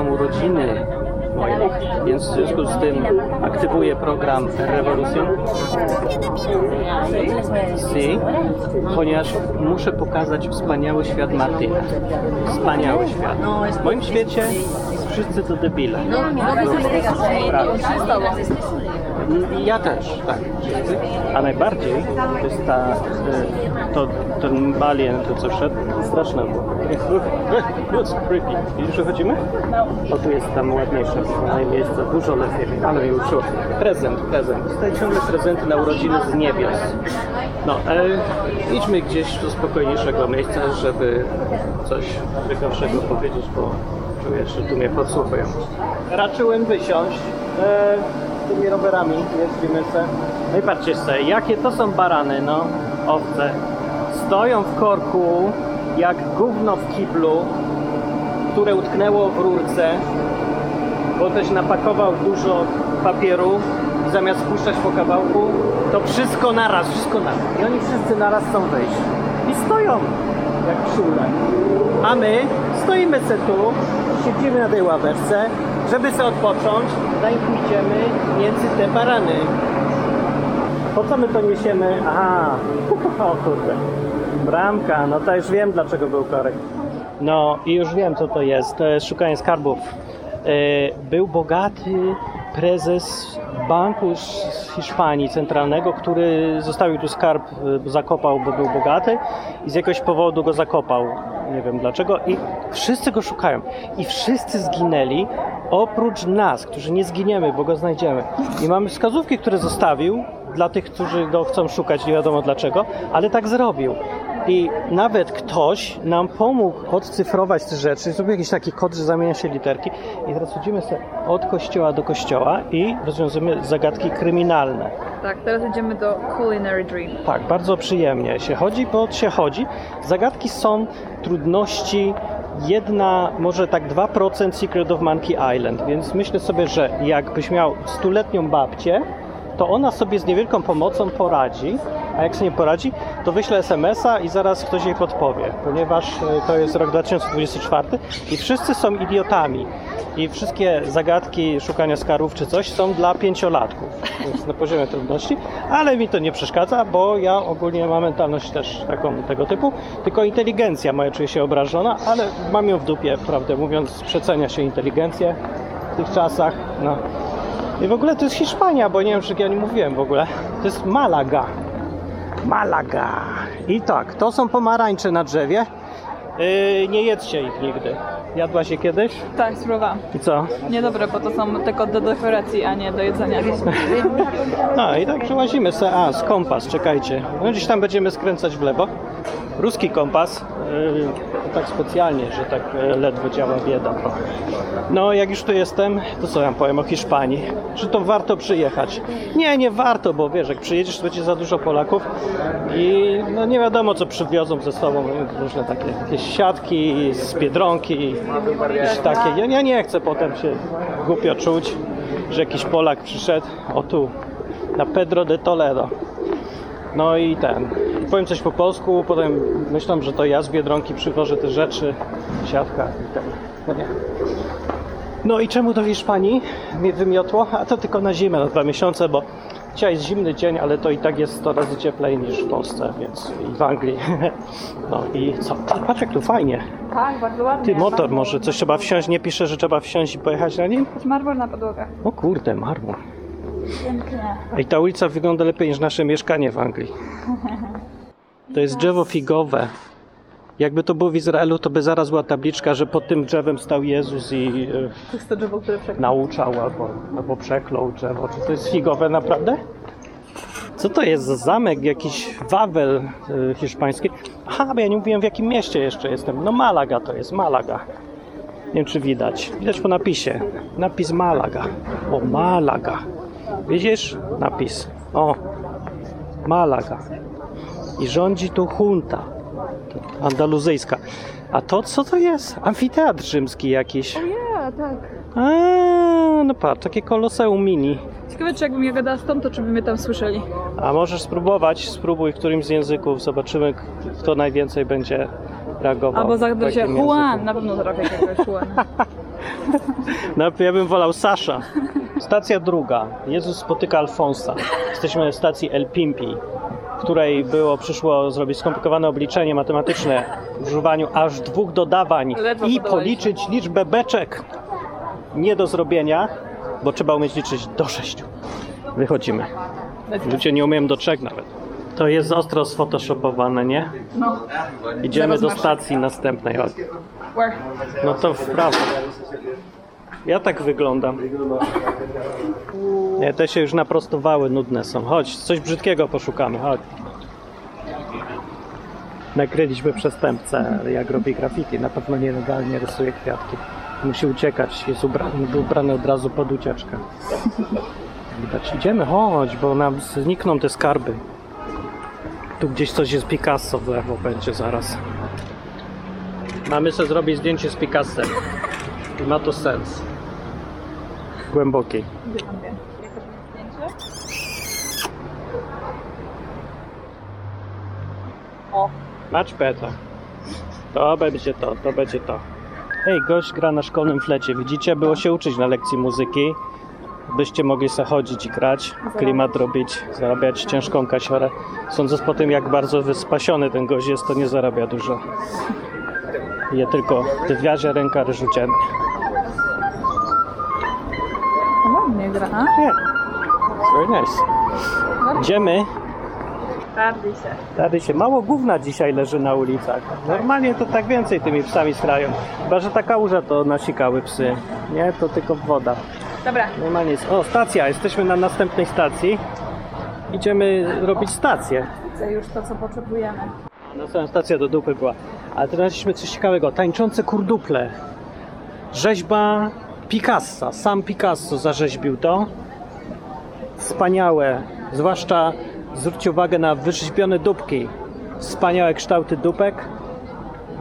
są urodziny moje, więc w związku z tym aktywuję program Revolution. Si, ponieważ muszę pokazać wspaniały świat Martina. Wspaniały świat. W moim świecie wszyscy to debile. Prawda. Ja też, tak. A najbardziej to jest ta, y, to, ten balien, to co szedł, straszne było. Looks creepy. Widzisz, że chodzimy? O, tu jest tam ładniejsze miejsce, dużo lepiej, ale mi uczyło. Prezent, prezent. Dostaję ciągle prezenty na urodziny z niebios. No, e, idźmy gdzieś do spokojniejszego miejsca, żeby coś ciekawszego powiedzieć, bo czuję, że tu mnie podsłuchują. Raczyłem wysiąść. E, tymi rowerami jeździmy se. No i patrzcie sobie, jakie to są barany, no, owce. Stoją w korku, jak gówno w kiblu, które utknęło w rurce, bo ktoś napakował dużo papieru i zamiast puszczać po kawałku, to wszystko naraz, wszystko naraz. I oni wszyscy naraz chcą wyjść. I stoją, jak czule. A my stoimy se tu, siedzimy na tej ławeczce, żeby sobie odpocząć, zanim pójdziemy między te barany. Po co my to niesiemy? Aha, o kurde. Bramka, no to już wiem dlaczego był korek. No i już wiem co to jest. To jest szukanie skarbów. E, Był bogaty prezes banku z Hiszpanii centralnego, który zostawił tu skarb, e, zakopał, bo był bogaty i z jakiegoś powodu go zakopał. Nie wiem dlaczego. I wszyscy go szukają. I wszyscy zginęli, oprócz nas, którzy nie zginiemy, bo go znajdziemy. I mamy wskazówki, które zostawił dla tych, którzy go chcą szukać, nie wiadomo dlaczego, ale tak zrobił. I nawet ktoś nam pomógł odcyfrować te rzeczy, zrobił jakiś taki kod, że zamienia się literki. I teraz chodzimy sobie od kościoła do kościoła i rozwiązujemy zagadki kryminalne. Tak, teraz idziemy do Culinary Dream. Tak, bardzo przyjemnie się chodzi, bo się chodzi. Zagadki są trudności jedna, może tak 2% Secret of Monkey Island, więc myślę sobie, że jakbyś miał stuletnią babcię, to ona sobie z niewielką pomocą poradzi, a jak sobie nie poradzi, to wyśle SMS-a i zaraz ktoś jej podpowie, ponieważ e, to jest rok 2024 i wszyscy są idiotami. I wszystkie zagadki szukania skarbów czy coś są dla pięciolatków, więc na poziomie trudności, ale mi to nie przeszkadza, bo ja ogólnie mam mentalność też taką tego typu, tylko inteligencja moja czuje się obrażona, ale mam ją w dupie, prawdę mówiąc, przecenia się inteligencję w tych czasach, no. I w ogóle to jest Hiszpania, bo nie wiem, czy ja nie mówiłem w ogóle. To jest Malaga. Malaga. I tak, to są pomarańcze na drzewie. Yy, nie jedzcie ich nigdy. Jadłaś je kiedyś? Tak, spróbowałam. I co? Niedobre, bo to są tylko do dekoracji, a nie do jedzenia. No i tak łazimy se. A, z kompas, czekajcie. No gdzieś tam będziemy skręcać w lewo. Ruski kompas. Yy, tak specjalnie, że tak e, ledwo działa bieda. No, jak już tu jestem, to co ja powiem o Hiszpanii? Że to warto przyjechać. Nie, nie warto, bo wiesz, jak przyjedziesz, to będzie za dużo Polaków i no nie wiadomo, co przywiozą ze sobą. Różne takie jakieś siatki z Biedronki, jakieś takie. Ja nie chcę potem się głupio czuć, że jakiś Polak przyszedł, o tu, na Pedro de Toledo. No i ten. Powiem coś po polsku, potem myślą, że to ja z Biedronki przywożę te rzeczy, siatka i ten. No nie. No i czemu do Hiszpanii mnie wymiotło? A to tylko na zimę, na dwa miesiące, bo dzisiaj jest zimny dzień, ale to i tak jest 100 razy cieplej niż w Polsce, więc i w Anglii. No i co? Patrz jak tu fajnie. Tak, bardzo ładnie. Ty, motor może, coś trzeba wsiąść, nie pisze, że trzeba wsiąść i pojechać na nim? Jest marmur na podłogach. O kurde, marmur. I ta ulica wygląda lepiej niż nasze mieszkanie w Anglii. To jest drzewo figowe. Jakby to było w Izraelu, to by zaraz była tabliczka, że pod tym drzewem stał Jezus i e, To jest to drzewo, które nauczał albo, albo przeklął drzewo. Czy to jest figowe naprawdę? Co to jest za zamek, jakiś Wawel y, hiszpański? Aha, bo ja nie mówiłem w jakim mieście jeszcze jestem. No Malaga to jest, Malaga. Nie wiem czy widać. Widać po napisie. Napis Malaga. O, Malaga. Widzisz? Napis. O, Malaga. I rządzi tu junta andaluzyjska. A to co to jest? Amfiteatr rzymski jakiś. Ja, tak. A, no patrz, takie koloseum mini. Ciekawe, czy jakbym ja gadała stąd, to czy by mnie tam słyszeli. A możesz spróbować, spróbuj którymś z języków, zobaczymy kto najwięcej będzie reagował. Albo w zagadał się Juan, na pewno trafię jakiegoś Juan. No, ja bym wolał Sasza. Stacja druga. Jezus spotyka Alfonsa. Jesteśmy na stacji El Pimpi, w której było, przyszło zrobić skomplikowane obliczenie matematyczne w używaniu aż dwóch dodawań Ledwo i policzyć liczbę beczek. Nie do zrobienia, bo trzeba umieć liczyć do sześciu. Wychodzimy. Ludzie nie umiem do trzech nawet. To jest ostro sfotoshopowane, nie? No. Idziemy do stacji następnej. Where? No to w prawo. Ja tak wyglądam. Nie, te się już naprostowały, nudne są. Chodź, coś brzydkiego poszukamy, chodź. Nakryliśmy przestępcę, jak robi graffiti, na pewno nielegalnie rysuje kwiatki. Musi uciekać, jest ubrany, był ubrany od razu pod ucieczkę. Widać, idziemy, chodź, bo nam znikną te skarby. Tu gdzieś coś jest Picasso w lewo będzie zaraz. Mamy sobie zrobić zdjęcie z Picassem. I ma to sens. Głęboki. O. Much better. To będzie to, to będzie to. Ej, gość gra na szkolnym flecie. Widzicie, było się uczyć na lekcji muzyki. Byście mogli sobie chodzić i grać, klimat robić, zarabiać ciężką kasiorę. Sądząc po tym, jak bardzo wyspasiony ten gość jest, to nie zarabia dużo. Je tylko dywiarze ręka ryżu dziennie. Ładnie gra, a? Nie. Very nice. Idziemy. Tardy się. Tady się mało gówna dzisiaj leży na ulicach. Normalnie to tak więcej tymi psami strają. Chyba, że ta kałuża to nasikały psy. Nie, to tylko woda. Dobra. Normalnie jest. O, stacja. Jesteśmy na następnej stacji. Idziemy robić stację. Widzę już to, co potrzebujemy. Następna stacja do dupy była. Ale teraz znaleźliśmy coś ciekawego. Tańczące kurduple. Rzeźba Picassa. Sam Picasso zarzeźbił to. Wspaniałe. Zwłaszcza zwróćcie uwagę na wyrzeźbione dupki. Wspaniałe kształty dupek.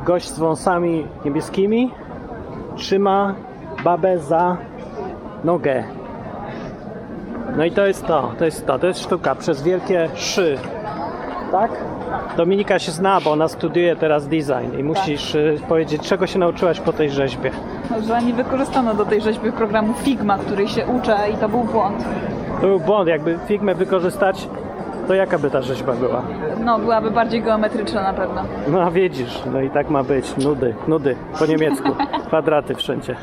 Gość z wąsami niebieskimi trzyma babę za nogę. No i to jest to, to jest to, to jest sztuka przez wielkie szy. Tak? Dominika się zna, bo ona studiuje teraz design i musisz y, powiedzieć, czego się nauczyłaś po tej rzeźbie. Że nie wykorzystano do tej rzeźby programu Figma, który się uczę i to był błąd. To był błąd, jakby Figmę wykorzystać, to jaka by ta rzeźba była? No, byłaby bardziej geometryczna na pewno. No a wiedzisz, no i tak ma być. Nudy, nudy, po niemiecku. Kwadraty wszędzie.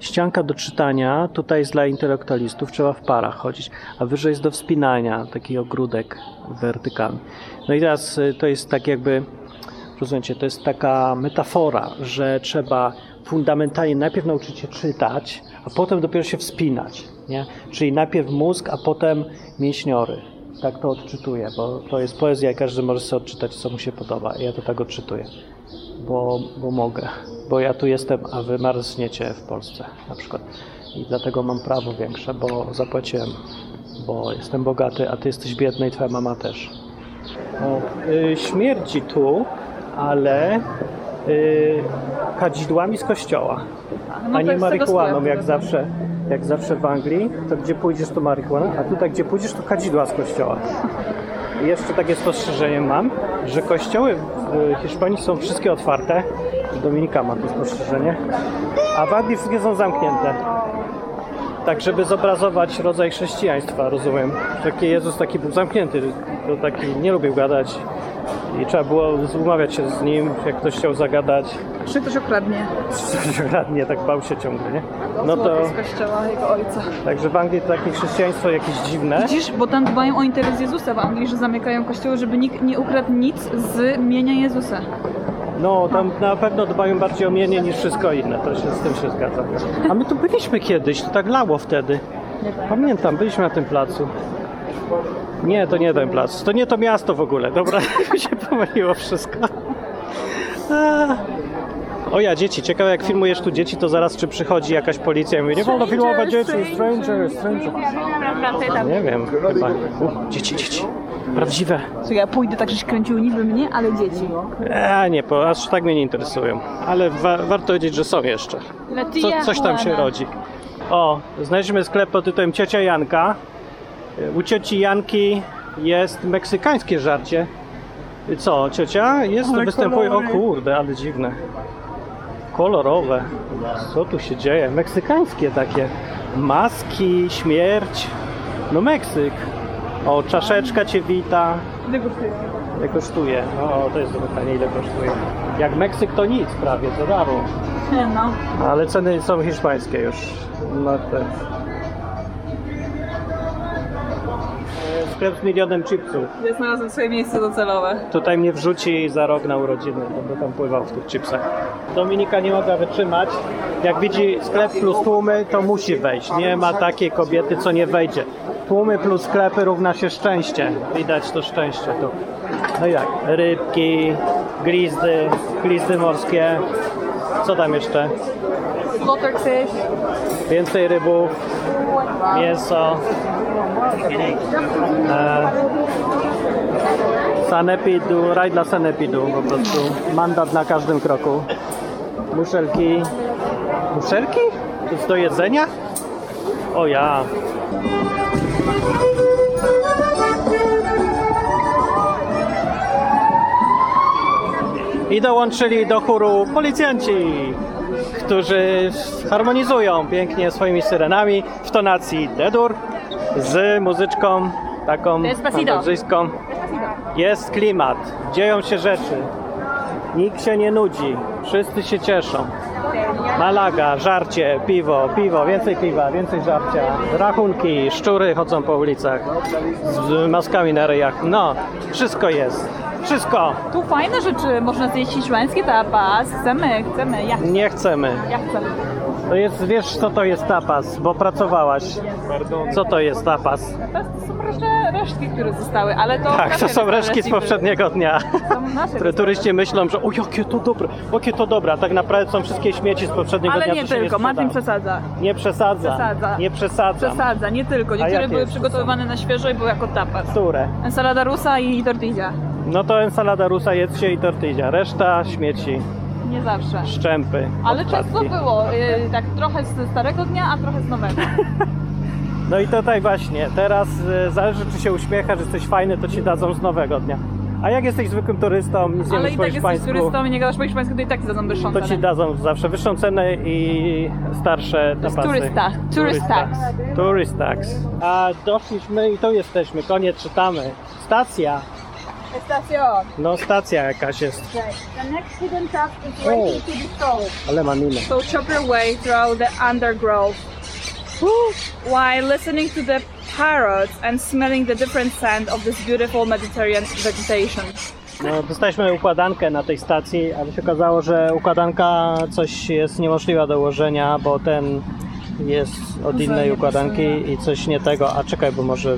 Ścianka do czytania, tutaj jest dla intelektualistów, trzeba w parach chodzić, a wyżej jest do wspinania, taki ogródek wertykalny. No i teraz y, to jest tak jakby, rozumiecie, to jest taka metafora, że trzeba fundamentalnie najpierw nauczyć się czytać, a potem dopiero się wspinać, nie? Czyli najpierw mózg, a potem mięśniory. Tak to odczytuję, bo to jest poezja i każdy może sobie odczytać, co mu się podoba. Ja to tak odczytuję, bo, bo mogę. Bo ja tu jestem, a wy marzniecie w Polsce na przykład. I dlatego mam prawo większe, bo zapłaciłem, bo jestem bogaty, a ty jesteś biedny i twoja mama też. O, y, śmierdzi tu, ale y, kadzidłami z kościoła, No, a nie marihuaną, jak zawsze. Jak zawsze w Anglii, to gdzie pójdziesz to marihuana, a tutaj gdzie pójdziesz to kadzidła z kościoła. I jeszcze takie spostrzeżenie mam, że kościoły w Hiszpanii są wszystkie otwarte. Dominika ma to spostrzeżenie. A w Anglii wszystkie są zamknięte. Tak, żeby zobrazować rodzaj chrześcijaństwa, rozumiem. Taki Jezus taki był zamknięty, to taki nie lubił gadać. I trzeba było umawiać się z nim, jak ktoś chciał zagadać. Czy ktoś okradnie Radnie tak bał się ciągle, nie? No to, złoto z kościoła jego ojca. także w Anglii to takie chrześcijaństwo jakieś dziwne. Widzisz, bo tam dbają o interes Jezusa w Anglii, że zamykają kościoły, żeby nikt nie ukradł nic z mienia Jezusa. No, tam na pewno dbają bardziej o mienie niż wszystko inne, to się z tym się zgadzam. A my tu byliśmy kiedyś, to tak lało wtedy. Pamiętam, byliśmy na tym placu. Nie, to nie ten plac, to nie to miasto w ogóle, dobra, mi się pomyliło wszystko. O ja, dzieci, ciekawe jak filmujesz tu dzieci, to zaraz czy przychodzi jakaś policja i mówi, nie wolno filmować dzieci, stranger, stranger. Nie wiem, chyba. U, dzieci, dzieci. Prawdziwe. Co ja pójdę tak, żeś kręcił niby mnie, ale dzieci. A nie, bo aż tak mnie nie interesują. Ale wa- warto wiedzieć, że są jeszcze. Co, coś tam się rodzi. O, znaleźliśmy sklep pod tytułem Ciocia Janka. U cioci Janki jest meksykańskie żarcie. Co, ciocia? Jest, to Ale występuje. O kurde, ale dziwne. kolorowe. Co tu się dzieje? Meksykańskie takie. Maski, śmierć. No Meksyk. O, czaszeczka cię wita. Ile kosztuje? Ile kosztuje? O, to jest pytanie, ile kosztuje. Jak Meksyk to nic prawie, to darmo. No. Ale ceny są hiszpańskie już. No te. Sklep z milionem chipsów. Ja znalazłem swoje miejsce docelowe. Tutaj mnie wrzuci za rok na urodziny, będę tam pływał w tych chipsach. Dominika nie mogła wytrzymać. Jak widzi sklep plus tłumy, to musi wejść. Nie ma takiej kobiety, co nie wejdzie. Tłumy plus sklepy równa się szczęście. Widać to szczęście tu. No i jak? Rybki, glizdy, glizdy morskie. Co tam jeszcze? Slaughterfish. Więcej rybów, mięso. E, sanepidu, raj dla sanepidu po prostu. Mandat na każdym kroku. Muszelki. Muszelki? To jest do jedzenia? O ja. I dołączyli do chóru policjanci, którzy harmonizują pięknie swoimi syrenami w tonacji D-dur z muzyczką taką Despacito. andaluzyjską. Jest klimat, dzieją się rzeczy. Nikt się nie nudzi, wszyscy się cieszą. Malaga, żarcie, piwo, piwo, więcej piwa, więcej żarcia, rachunki, szczury chodzą po ulicach z maskami na ryjach. No, wszystko jest. Wszystko. Tu fajne rzeczy, można zjeść hiszpański tapas. Chcemy, chcemy, ja, Nie chcemy. ja chcę. To jest, wiesz co to jest tapas, bo pracowałaś. Co to jest tapas? To są różne resztki, które zostały, ale to... Tak, to nasze są resztki z poprzedniego dnia. Są nasze Które turyści myślą, że o jakie to dobre, jakie to dobre, a tak naprawdę są wszystkie śmieci z poprzedniego Ale dnia. nie co się tylko, Martin sprzedało. przesadza. Nie przesadza. Przesadza. Nie przesadza. Przesadza, nie tylko. Niektóre jakie były jeszcze przygotowywane na świeżo i były jako tapas. Które? Ensalada rusa i tortilla. No to ensalada rusa, jedzcie i tortilla. Reszta śmieci, Nie zawsze. szczępy, Ale odpadki. często było, yy, tak trochę z starego dnia, a trochę z nowego. No i tutaj właśnie, teraz e, zależy czy się uśmiecha, że jesteś fajny, to ci dadzą z nowego dnia. A jak jesteś zwykłym turystą, Ale i po tak jesteś hiszpańsku, turystą i nie gadasz po hiszpańsku, to i tak ci dadzą wyższą to ci cenę. dadzą zawsze wyższą cenę i starsze jest tapasy. turysta. Tourist tax. Tourist tax. A doszliśmy i tu jesteśmy, koniec czytamy. Stacja, Estación. no stacja jakaś jest, The next hidden task is Oh. waiting to be sold. ale mam inne. So chop your way through the undergrowth while listening to the parrots and smelling the different scent of this beautiful Mediterranean vegetation. No, dostaliśmy układankę na tej stacji, ale się okazało, że układanka coś jest niemożliwa do ułożenia, bo ten jest od innej układanki i coś nie tego. A czekaj, bo może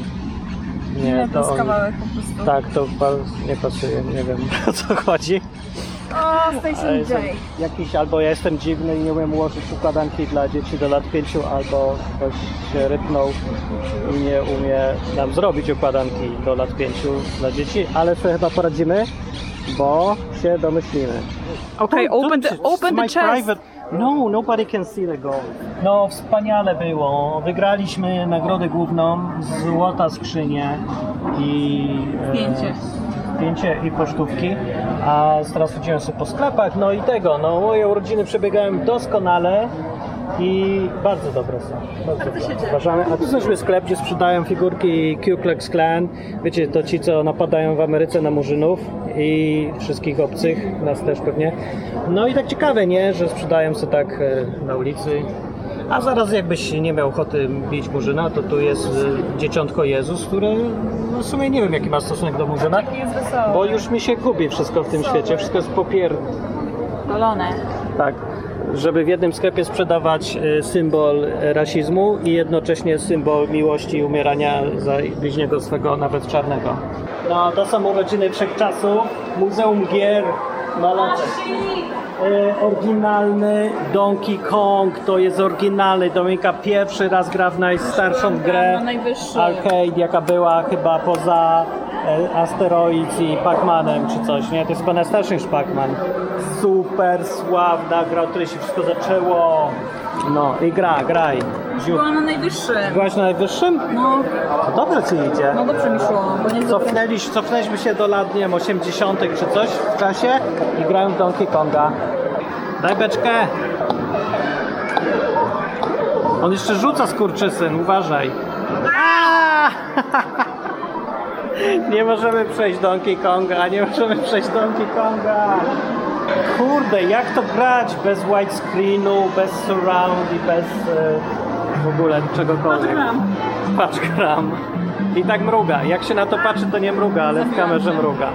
nie, to on, kawałek po prostu. tak, to pa- nie pasuje, nie wiem o co chodzi. O, Ale Station jestem jakiś, albo ja jestem dziwny i nie umiem ułożyć układanki dla dzieci do lat 5, albo ktoś się rypnął i nie umie nam zrobić układanki do lat 5 dla dzieci, ale sobie chyba poradzimy, bo się domyślimy. Okay, open the, open the chest. private- No, nobody can see the gold. No, wspaniale było. Wygraliśmy nagrodę główną, złota skrzynię i... e, Zdjęcie. Zdjęcie i pocztówki, a teraz chodziłem sobie po sklepach, no i tego, no moje urodziny przebiegają doskonale i bardzo dobre są. Bardzo dobre. Uważamy. A tu znaleźliśmy sklep, gdzie sprzedają figurki Ku Klux Klan. Wiecie, to ci, co napadają w Ameryce na murzynów i wszystkich obcych, nas też pewnie. No i tak ciekawe, nie, że sprzedają sobie tak e, na ulicy. A zaraz jakbyś nie miał ochoty bić murzyna, to tu jest e, dzieciątko Jezus, które no, w sumie nie wiem jaki ma stosunek do murzyna. Jest wesoło. Bo już mi się gubi wszystko w tym świecie, wszystko jest popier... Golone. Tak, żeby w jednym sklepie sprzedawać e, symbol rasizmu i jednocześnie symbol miłości i umierania za bliźniego swego, nawet czarnego. No, to są urodziny Wszechczasów, Muzeum Gier Malaczek. E, oryginalny Donkey Kong, to jest oryginalny. Dominika pierwszy raz gra w najstarszą grę arcade, jaka była chyba poza Asteroids i Pac-Manem czy coś, nie? To jest chyba najstarszy niż Pac-Man. Super sławna gra, od której się wszystko zaczęło. No i gra, graj. Ziu. Byłam na najwyższym. Byłaś na najwyższym? No, No dobrze ci idzie. no dobrze mi szło, bo nie Cofnęliś, cofnęliśmy się do lat, nie wiem, 80. czy coś w czasie i grałem w Donkey Konga. Daj beczkę. On jeszcze rzuca skurczysyn, uważaj. Aaa! Nie możemy przejść Donkey Konga, nie możemy przejść Donkey Konga. Kurde, jak to grać bez widescreenu, bez surround i bez e, w ogóle czegokolwiek. Patrz gram. I tak mruga. Jak się na to patrzy, to nie mruga, ale w kamerze mruga.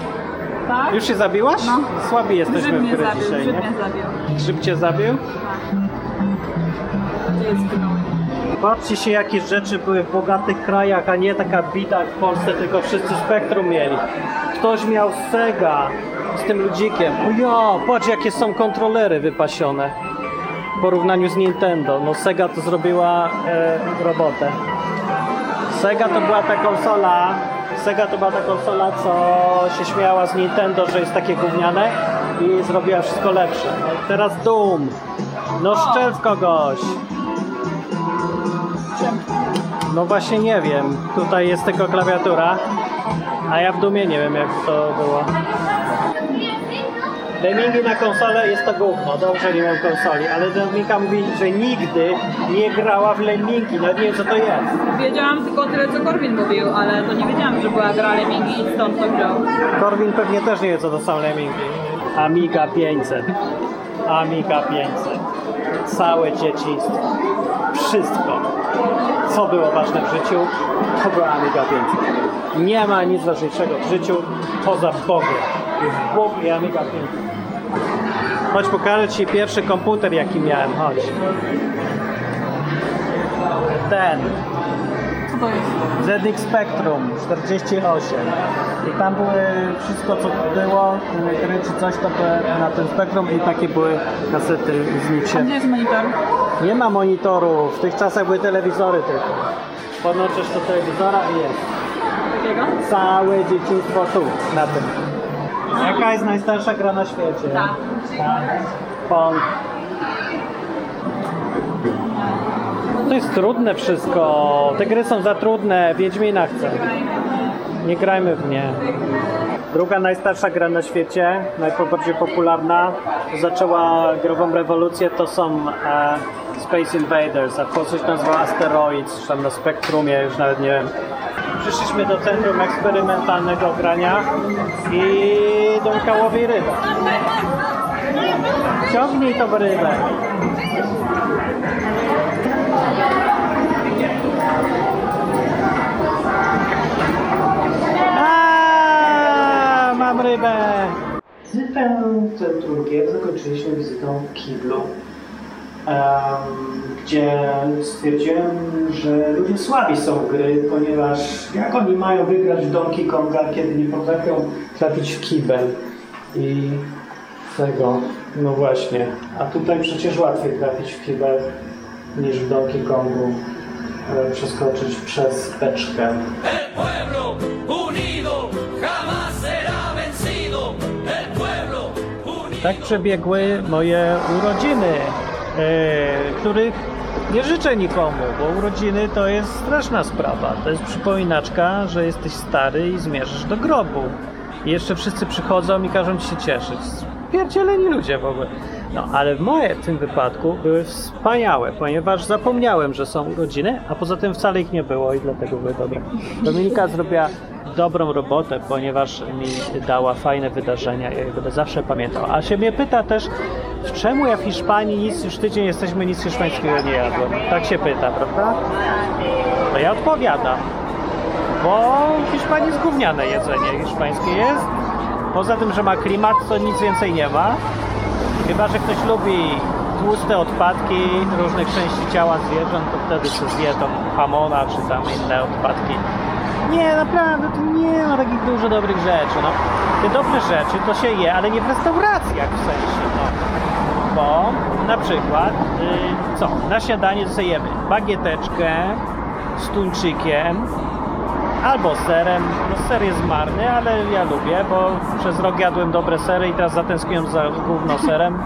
Tak? Już się zabiłaś? No. Słabi jesteśmy Grzyb w grę zabił, dzisiaj, grzyb nie? mnie zabił. Grzyb cię zabił? Gdzie jest gnój? Patrzcie się, jakie rzeczy były w bogatych krajach, a nie taka bida w Polsce, tylko wszyscy Spektrum mieli. Ktoś miał Sega z tym ludzikiem. O ja, patrz jakie są kontrolery wypasione w porównaniu z Nintendo. No Sega to zrobiła e, robotę. Sega to była ta konsola, Sega to była ta konsola, co się śmiała z Nintendo, że jest takie gówniane i zrobiła wszystko lepsze. Teraz Doom. No szczel w kogoś. No właśnie nie wiem. Tutaj jest tylko klawiatura. A ja w dumie nie wiem jak to było. Lemingi na konsolę jest to gówno. Dobrze nie mam konsoli, ale Dominika mówi, że nigdy nie grała w Lemingi. Nawet nie wiem co to jest. Wiedziałam tylko tyle, co Korwin mówił, ale to nie wiedziałam, że była gra Lemingi i stąd to wziął. Korwin pewnie też nie wie co to są Lemingi. Amiga 500. Amiga 500. Całe dzieciństwo. Wszystko. Co było ważne w życiu, to była Amiga 500. Nie ma nic ważniejszego w życiu poza Bogiem. Jest Bóg i Amiga 500. Chodź pokażę Ci pierwszy komputer jaki miałem. Chodź. Ten. Co to jest? ZX Spectrum 48 i tam były wszystko co było, gry czy coś to były na tym Spectrum i takie były kasety z nich A się. gdzie jest monitor? Nie ma monitorów, w tych czasach były telewizory tylko. Podłączysz do telewizora i jest. Takiego? Całe dzieciństwo tu, na tym. Jaka jest najstarsza gra na świecie? Tak. Tak. Pong. To jest trudne wszystko. Te gry są za trudne. Wiedźmina chcę. Nie grajmy w nie. Druga najstarsza gra na świecie, najbardziej popularna, zaczęła grową rewolucję, to są e, Space Invaders, a to coś nazywa Asteroids, czy tam na Spektrumie, już nawet nie wiem. Przyszliśmy do centrum eksperymentalnego grania i Domka łowi rybę. Ciągnij tą rybę. Rybę! Wizytę Centrum Gier zakończyliśmy wizytą w Kiblu, gdzie stwierdziłem, że ludzie słabi są w gry, ponieważ jak oni mają wygrać w Donkey Konga, kiedy nie potrafią trafić w kibel i tego, no właśnie. A tutaj przecież łatwiej trafić w kibel niż w Donkey Kongu e, przeskoczyć przez beczkę. Tak przebiegły moje urodziny, e, których nie życzę nikomu, bo urodziny to jest straszna sprawa. To jest przypominaczka, że jesteś stary i zmierzasz do grobu. I jeszcze wszyscy przychodzą i każą ci się cieszyć. Pierdzieleni ludzie w ogóle. No, ale moje w tym wypadku były wspaniałe, ponieważ zapomniałem, że są urodziny, a poza tym wcale ich nie było i dlatego były dobre. Dominika zrobiła dobrą robotę, ponieważ mi dała fajne wydarzenia, ja je będę zawsze pamiętał. A się mnie pyta też, czemu ja w Hiszpanii nic, już tydzień jesteśmy, nic hiszpańskiego nie jadłem. Tak się pyta, prawda? To ja odpowiadam. Bo w Hiszpanii jest gówniane jedzenie hiszpańskie jest. Poza tym, że ma klimat, to nic więcej nie ma. Chyba, że ktoś lubi tłuste odpadki różnych części ciała zwierząt, to wtedy się zje tą hamona czy tam inne odpadki. Nie, naprawdę, tu nie ma takich dużo dobrych rzeczy. No. Te dobre rzeczy to się je, ale nie w restauracjach w sensie. No. Bo na przykład, y, co, na śniadanie dostajemy bagieteczkę z tuńczykiem, Albo serem. No ser jest marny, ale ja lubię, bo przez rok jadłem dobre sery i teraz zatęskniłem za gówno serem.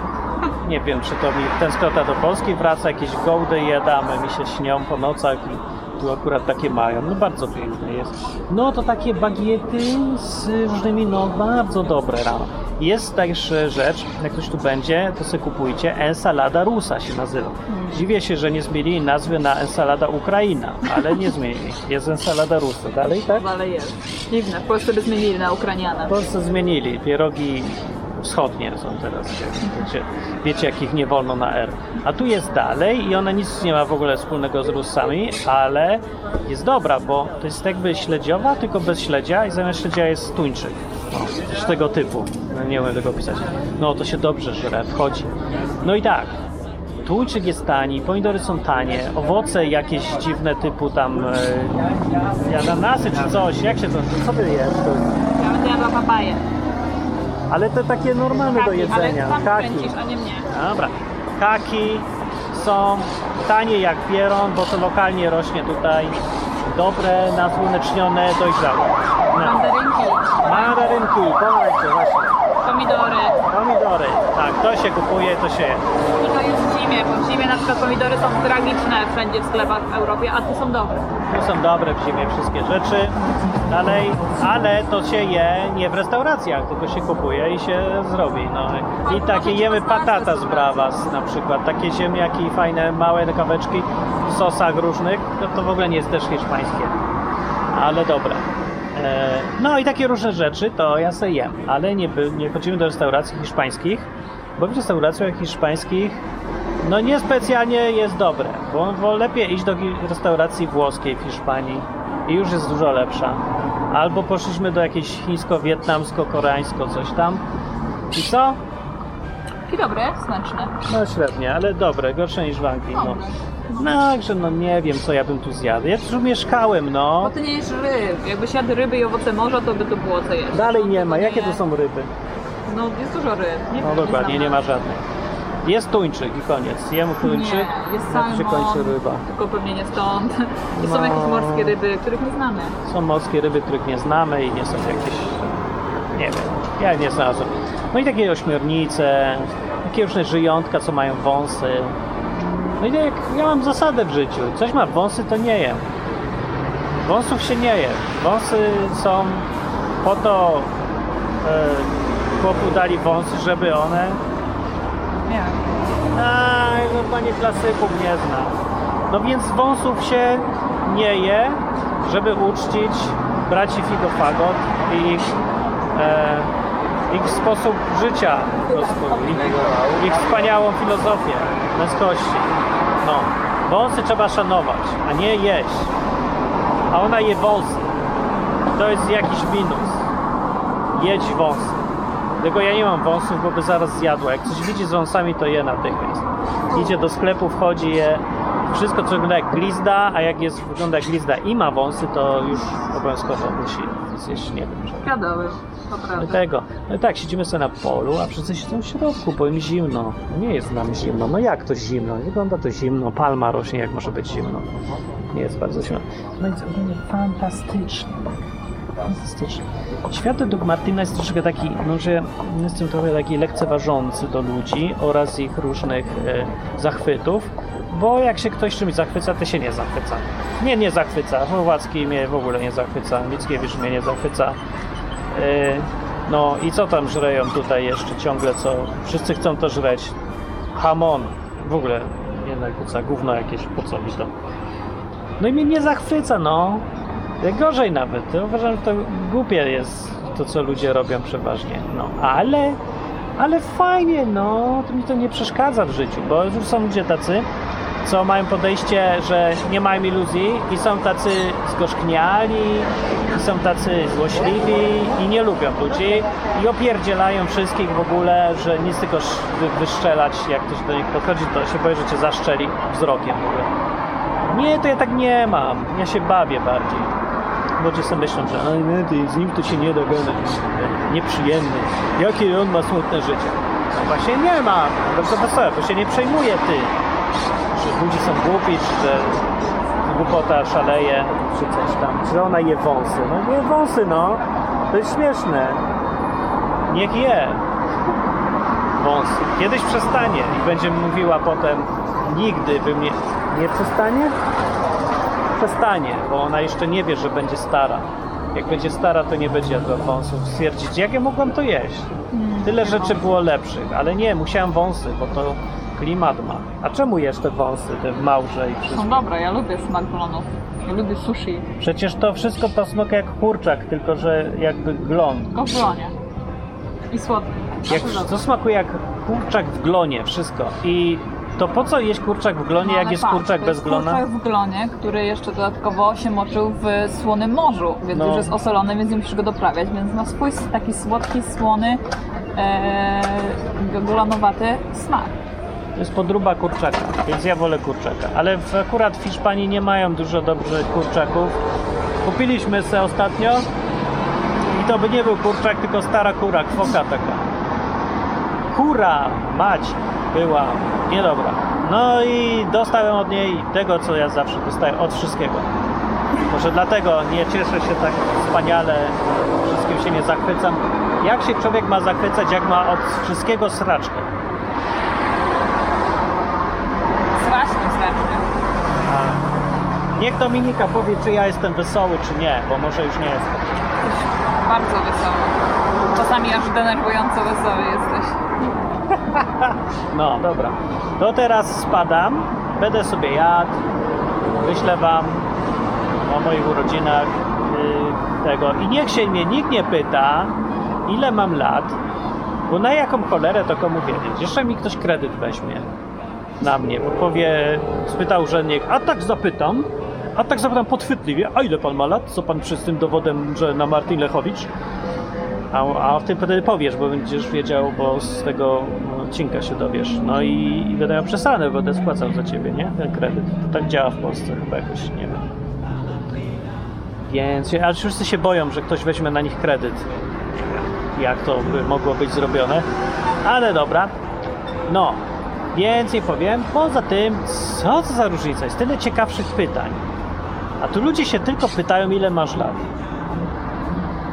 Nie wiem, czy to mi tęsknota do Polski wraca, jakieś gołdy jadamy, mi się śnią po nocach i tu akurat takie mają. No bardzo piękne jest. No to takie bagiety z różnymi, no bardzo dobre rano. Jest też rzecz, jak ktoś tu będzie, to sobie kupujcie, ensalada rusa się nazywa. Dziwię się, że nie zmienili nazwy na ensalada Ukraina, ale nie zmienili. Jest ensalada rusa. Dalej, tak? Ale jest. Dziwne, w Polsce by zmienili na Ukrainiana. W Polsce zmienili. Pierogi wschodnie są teraz. Wiecie, wiecie, jakich nie wolno na R. A tu jest dalej i ona nic nie ma w ogóle wspólnego z Rusami, ale jest dobra, bo to jest jakby śledziowa, tylko bez śledzia i zamiast śledzia jest tuńczyk. Coś tego typu. No, nie umiem tego opisać. No to się dobrze żre, wchodzi. No i tak. Tuńczyk jest tani, pomidory są tanie, owoce jakieś dziwne typu tam e, ananasy czy coś, jak się to, co by jest? Ja będę jadła papaję. Ale te takie normalne do ale jedzenia. sam Kaki. kręcisz, a nie mnie. Dobra. Kaki są tanie jak pieron, bo to lokalnie rośnie tutaj. Dobre, nasłonecznione, dojrzałe. No. Mandarynki, Mandarynki, pomarańcze, właśnie. pomidory. Pomidory. Tak, to się kupuje, to się je. Zimie, bo w zimie na przykład pomidory są tragiczne wszędzie w sklepach w Europie, a tu są dobre. Tu są dobre w zimie wszystkie rzeczy. Dalej, ale to się je nie w restauracjach, tylko się kupuje i się zrobi. No. I takie jemy patata z bravas na przykład. Takie ziemniaki fajne, małe kaweczki w sosach różnych. To, to w ogóle nie jest też hiszpańskie. Ale dobre. E, No i takie różne rzeczy to ja sobie jem, ale nie, nie chodzimy do restauracji hiszpańskich, bo w restauracjach hiszpańskich no niespecjalnie jest dobre, bo, bo lepiej iść do restauracji włoskiej w Hiszpanii i już jest dużo lepsza. Albo poszliśmy do jakiejś chińsko-wietnamsko-koreańsko coś tam i co? I dobre, smaczne. No średnie, ale dobre, gorsze niż w Anglii, no. No, także no nie wiem co ja bym tu zjadł. Ja tu mieszkałem, no. Bo ty nie jesz ryb. Jakbyś jadł ryby i owoce morza, to by to było co jeść. Dalej nie ma. Nie. Jakie to są ryby? No jest dużo ryb. Nie No wiem, dokładnie, znam nie ma żadnej. Jest tuńczyk i koniec. Jem tuńczyk, Nie, jest to się salmon, kończy ryba. tylko pewnie nie stąd. I No. są jakieś morskie ryby, których nie znamy. Są morskie ryby, których nie znamy i nie są jakieś... Nie wiem, ja nie znalazłem. No i takie ośmiornice, takie różne żyjątka, co mają wąsy. No i tak jak ja mam zasadę w życiu. Coś ma wąsy, to nie jem. Wąsów się nie je. Wąsy są po to e, chłopu dali wąsy, żeby one. No panie klasyków nie zna. No więc wąsów się nie je, żeby uczcić braci Figofagot i ich, e, ich sposób życia ich, ich wspaniałą filozofię męskości. No, wąsy trzeba szanować, a nie jeść. A ona je wąsy. To jest jakiś minus. Jedź wąsy. Tylko ja nie mam wąsów, bo by zaraz zjadła. Jak coś widzi z wąsami, to je natychmiast. Idzie do sklepu, wchodzi, je wszystko, co wygląda jak glizda, a jak jest, wygląda jak glizda i ma wąsy, to już obowiązkowo musi zjeść, nie wiem, że... Gadowy, to prawda. Tego. No i tak, siedzimy sobie na polu, a wszyscy siedzą w środku, bo im zimno. Nie jest nam zimno. No jak to zimno? Nie Wygląda to zimno. Palma rośnie, jak może być zimno. Nie jest bardzo zimno. No i co, ogólnie fantastycznie. Fantastycznie. Świat według Martina jest troszkę taki, no że jestem trochę taki lekceważący do ludzi oraz ich różnych e, zachwytów, bo jak się ktoś czymś zachwyca, to się nie zachwyca. Nie, nie zachwyca. Chorwacki mnie w ogóle nie zachwyca, Mickiewicz mnie nie zachwyca. Yy, No i co tam żreją tutaj jeszcze ciągle, co wszyscy chcą to żreć? Hamon. W ogóle nie zachwyca, gówno jakieś, po co mi to? No i mnie nie zachwyca, no. Gorzej nawet. Uważam, że to głupie jest to, co ludzie robią przeważnie. No, ale, ale fajnie, no. To mi to nie przeszkadza w życiu, bo już są ludzie tacy, co mają podejście, że nie mają iluzji i są tacy zgorzkniali, i są tacy złośliwi i nie lubią ludzi i opierdzielają wszystkich w ogóle, że nic tylko sz- wy- wyszczelać, jak ktoś do nich podchodzi, to się boję, że cię zaszczeli wzrokiem w ogóle. Nie, to ja tak nie mam. Ja się bawię bardziej. Ludzie sobie myślą, że "Ej, nie, ty, z nim to się nie da gadać. Nieprzyjemny. Jakie on ma smutne życie. No właśnie nie ma. Bardzo wesołe, bo się nie przejmuje ty. Że ludzie są głupi, czy że głupota szaleje, czy coś tam. Że ona je wąsy. No nie wąsy, no. To jest śmieszne. Niech je. Wąsy. Kiedyś przestanie i będzie mówiła potem nigdy bym nie... Nie przestanie? Przestanie, bo ona jeszcze nie wie, że będzie stara. Jak będzie stara, to nie będzie jadła wąsów. Stwierdzić, jak ja mogłam to jeść? Tyle Nie rzeczy było lepszych, ale nie, musiałem wąsy, bo to klimat ma. A czemu jeszcze wąsy, te małże i wszystko? Są dobre, ja lubię smak glonów. Ja lubię sushi. Przecież to wszystko pasmaka jak kurczak, tylko że jakby glon. Tylko w glonie. I słodkie. Jak, to smakuje jak kurczak w glonie, wszystko. I to po co jeść kurczak w glonie, No, jak jest kurczak bez jest glona? kurczak w glonie, który jeszcze dodatkowo się moczył w słonym morzu, więc No. już jest osolony, więc nie musisz go doprawiać, więc ma swój taki słodki, słony, e, glonowaty smak. To jest podruba kurczaka, więc ja wolę kurczaka. Ale w, akurat w Hiszpanii nie mają dużo dobrych kurczaków. Kupiliśmy se ostatnio i to by nie był kurczak, tylko stara kura, kwoka taka. Kura, mać, była niedobra. No i dostałem od niej tego, co ja zawsze dostaję, od wszystkiego. Może dlatego nie cieszę się tak wspaniale, wszystkim się nie zachwycam. Jak się człowiek ma zachwycać, jak ma od wszystkiego sraczkę? Strasznie, strasznie. Niech Dominika powie, czy ja jestem wesoły, czy nie, bo może już nie jestem. Jesteś bardzo wesoły. Czasami aż denerwująco wesoły jesteś. No, dobra. To teraz spadam, będę sobie jadł, wyślę wam o moich urodzinach yy, tego. I niech się mnie nikt nie pyta, ile mam lat, bo na jaką cholerę to komu wiedzieć. Jeszcze mi ktoś kredyt weźmie na mnie, bo powie, spyta urzędnik, a tak zapytam, a tak zapytam podchwytliwie, a ile pan ma lat? Co pan przy tym dowodem, że na Martin Lechowicz? A, a w tym wtedy powiesz, bo będziesz wiedział, bo z tego odcinka się dowiesz. No i, i będę miał przesrane, bo będę spłacał za ciebie, nie? Ten kredyt. To tak działa w Polsce chyba jakoś, nie wiem. Więc, ale wszyscy się boją, że ktoś weźmie na nich kredyt. Jak to by mogło być zrobione. Ale dobra. No, więcej powiem. Poza tym, co to za różnica? Jest tyle ciekawszych pytań. A tu ludzie się tylko pytają, ile masz lat.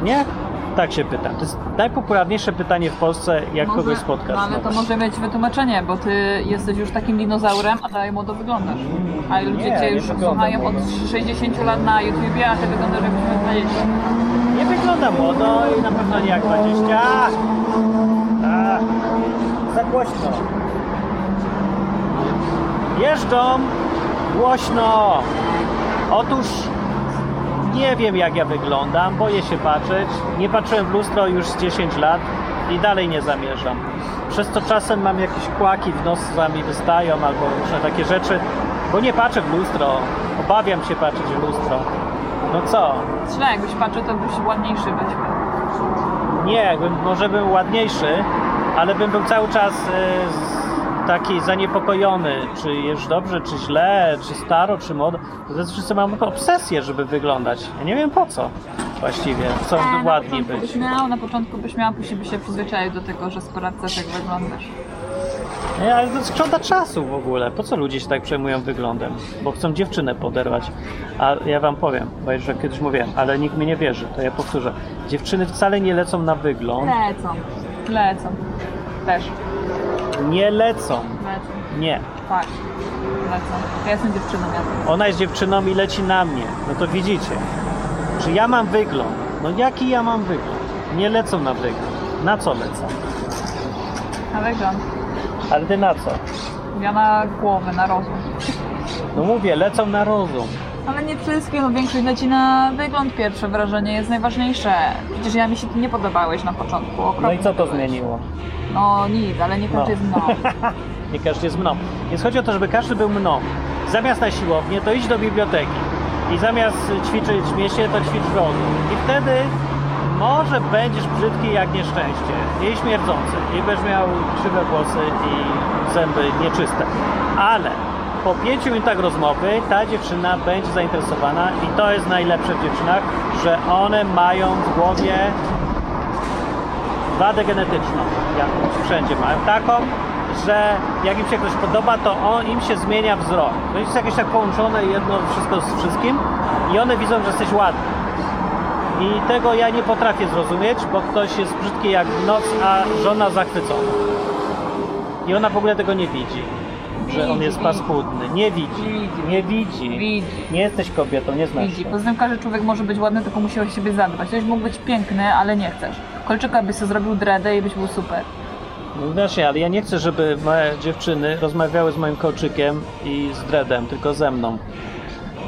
Nie? Tak się pytam. To jest najpopularniejsze pytanie w Polsce, jak Może- kogoś spotkasz. No ale to może mieć wytłumaczenie, bo ty jesteś już takim dinozaurem, a dalej młodo wyglądasz. A ludzie Nie, cię już słuchają od młodo. 60 lat na YouTubie, a ty wyglądasz miał 20. Nie wygląda młodo i na pewno nie jak 20. A, za głośno. Jeżdżą głośno. Otóż nie wiem jak ja wyglądam, boję się patrzeć. Nie patrzyłem w lustro już z 10 lat i dalej nie zamierzam. Przez to czasem mam jakieś kłaki w nosami wystają albo różne takie rzeczy, bo nie patrzę w lustro. Obawiam się patrzeć w lustro. No co? Źle, jakbyś patrzył, to byś ładniejszy być. Nie, jakbym, może bym ładniejszy, ale bym był cały czas z- taki zaniepokojony, czy jest dobrze, czy źle, czy staro, czy młodo. To wszyscy mam obsesję, żeby wyglądać. Ja nie wiem po co właściwie. Chcą E, ładni być. byś miał, na początku byś miał, później byś się przyzwyczaił do tego, że sprawdzasz jak wyglądasz. Nie, ale to szkoda czasu w ogóle. Po co ludzie się tak przejmują wyglądem? Bo chcą dziewczynę poderwać. A ja wam powiem, bo już kiedyś mówiłem, ale nikt mi nie wierzy, to ja powtórzę. Dziewczyny wcale nie lecą na wygląd. Lecą. Lecą. Też. Nie lecą. Lecą. Nie. Tak. Lecą. Ja jestem dziewczyną, ja. Ona jest dziewczyną i leci na mnie. No to widzicie. Czy ja mam wygląd? No jaki ja mam wygląd? Nie lecą na wygląd. Na co lecą? Na wygląd. Ale ty na co? Ja na głowę, na rozum. No mówię, lecą na rozum. Ale nie wszystkie, no większość leci na wygląd. Pierwsze wrażenie jest najważniejsze. Przecież ja mi się ty nie podobałeś na początku. okropnie No i co to byłeś. zmieniło? No nic, ale nie No. każdy jest mną. Nie każdy jest mną. Więc chodzi o to, żeby każdy był mną. Zamiast na siłownię, to idź do biblioteki. I zamiast ćwiczyć mięśnie, to ćwicz rozum. I wtedy może będziesz brzydki jak nieszczęście. I śmierdzący. I będziesz miał krzywe włosy i zęby nieczyste. Ale po pięciu minutach rozmowy ta dziewczyna będzie zainteresowana i to jest najlepsze w dziewczynach, że one mają w głowie wadę genetyczną, jakąś wszędzie mają, taką, że jak im się ktoś podoba, to on, im się zmienia wzrok. To jest jakieś tak połączone jedno wszystko z wszystkim i one widzą, że jesteś ładny. I tego ja nie potrafię zrozumieć, bo ktoś jest brzydki jak noc, a żona zachwycona. I ona w ogóle tego nie widzi, że on jest paskudny. Nie widzi. Nie widzi. Widzi. Nie jesteś kobietą, nie znasz Widzi. się. Poza tym każdy człowiek może być ładny, tylko musi o siebie zadbać. Ktoś mógł być piękny, ale nie chcesz. Kolczyka byś sobie zrobił dreadę i byś był super. No właśnie, ale ja nie chcę, żeby moje dziewczyny rozmawiały z moim kolczykiem i z dreadem, tylko ze mną.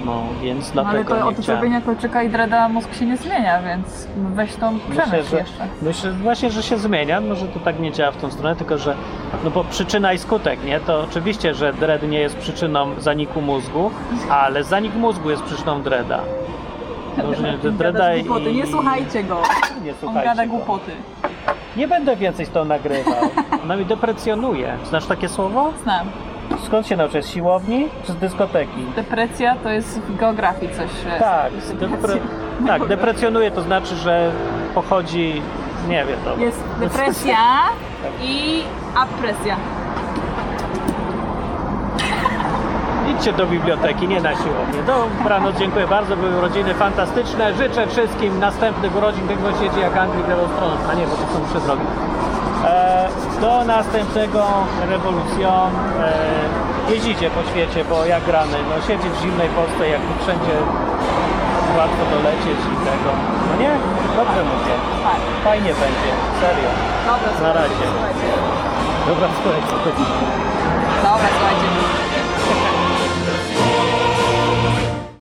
No, więc No, ale dlatego ko- nie od chciałem. zrobienia kolczyka i dreada mózg się nie zmienia, więc weź tą przemyśl że, jeszcze. myślę właśnie, że się zmienia, może to tak nie działa w tą stronę, tylko że no bo przyczyna i skutek, nie? To oczywiście, że dread nie jest przyczyną zaniku mózgu, ale zanik mózgu jest przyczyną dreada. I... głupoty, nie słuchajcie go. Nie On słuchajcie gada go. głupoty. Nie będę więcej tą nagrywał. Ona mi deprecjonuje. Znasz takie słowo? Znam. Skąd się nauczyłeś? Z siłowni czy z dyskoteki? Depresja to jest w geografii coś. e, Tak, z- depre... tak, deprecjonuje to znaczy, że pochodzi, nie wiem, to Jest depresja i apresja. Idźcie do biblioteki, nie na siłownię. Dobranoc, dziękuję bardzo, były urodziny fantastyczne. Życzę wszystkim następnych urodzin, tego siedzi jak Anglii wielostronów, a nie, bo to są trzy drogi. E, do następnego rewolucjon. E, jeździcie po świecie, bo jak grany, no siedzieć w zimnej Polsce, jak tu wszędzie łatwo dolecieć i tego. No nie? Dobrze mówię. Fajnie będzie, serio. Dobra, Na razie. Dobra, słuchajcie. Dobra.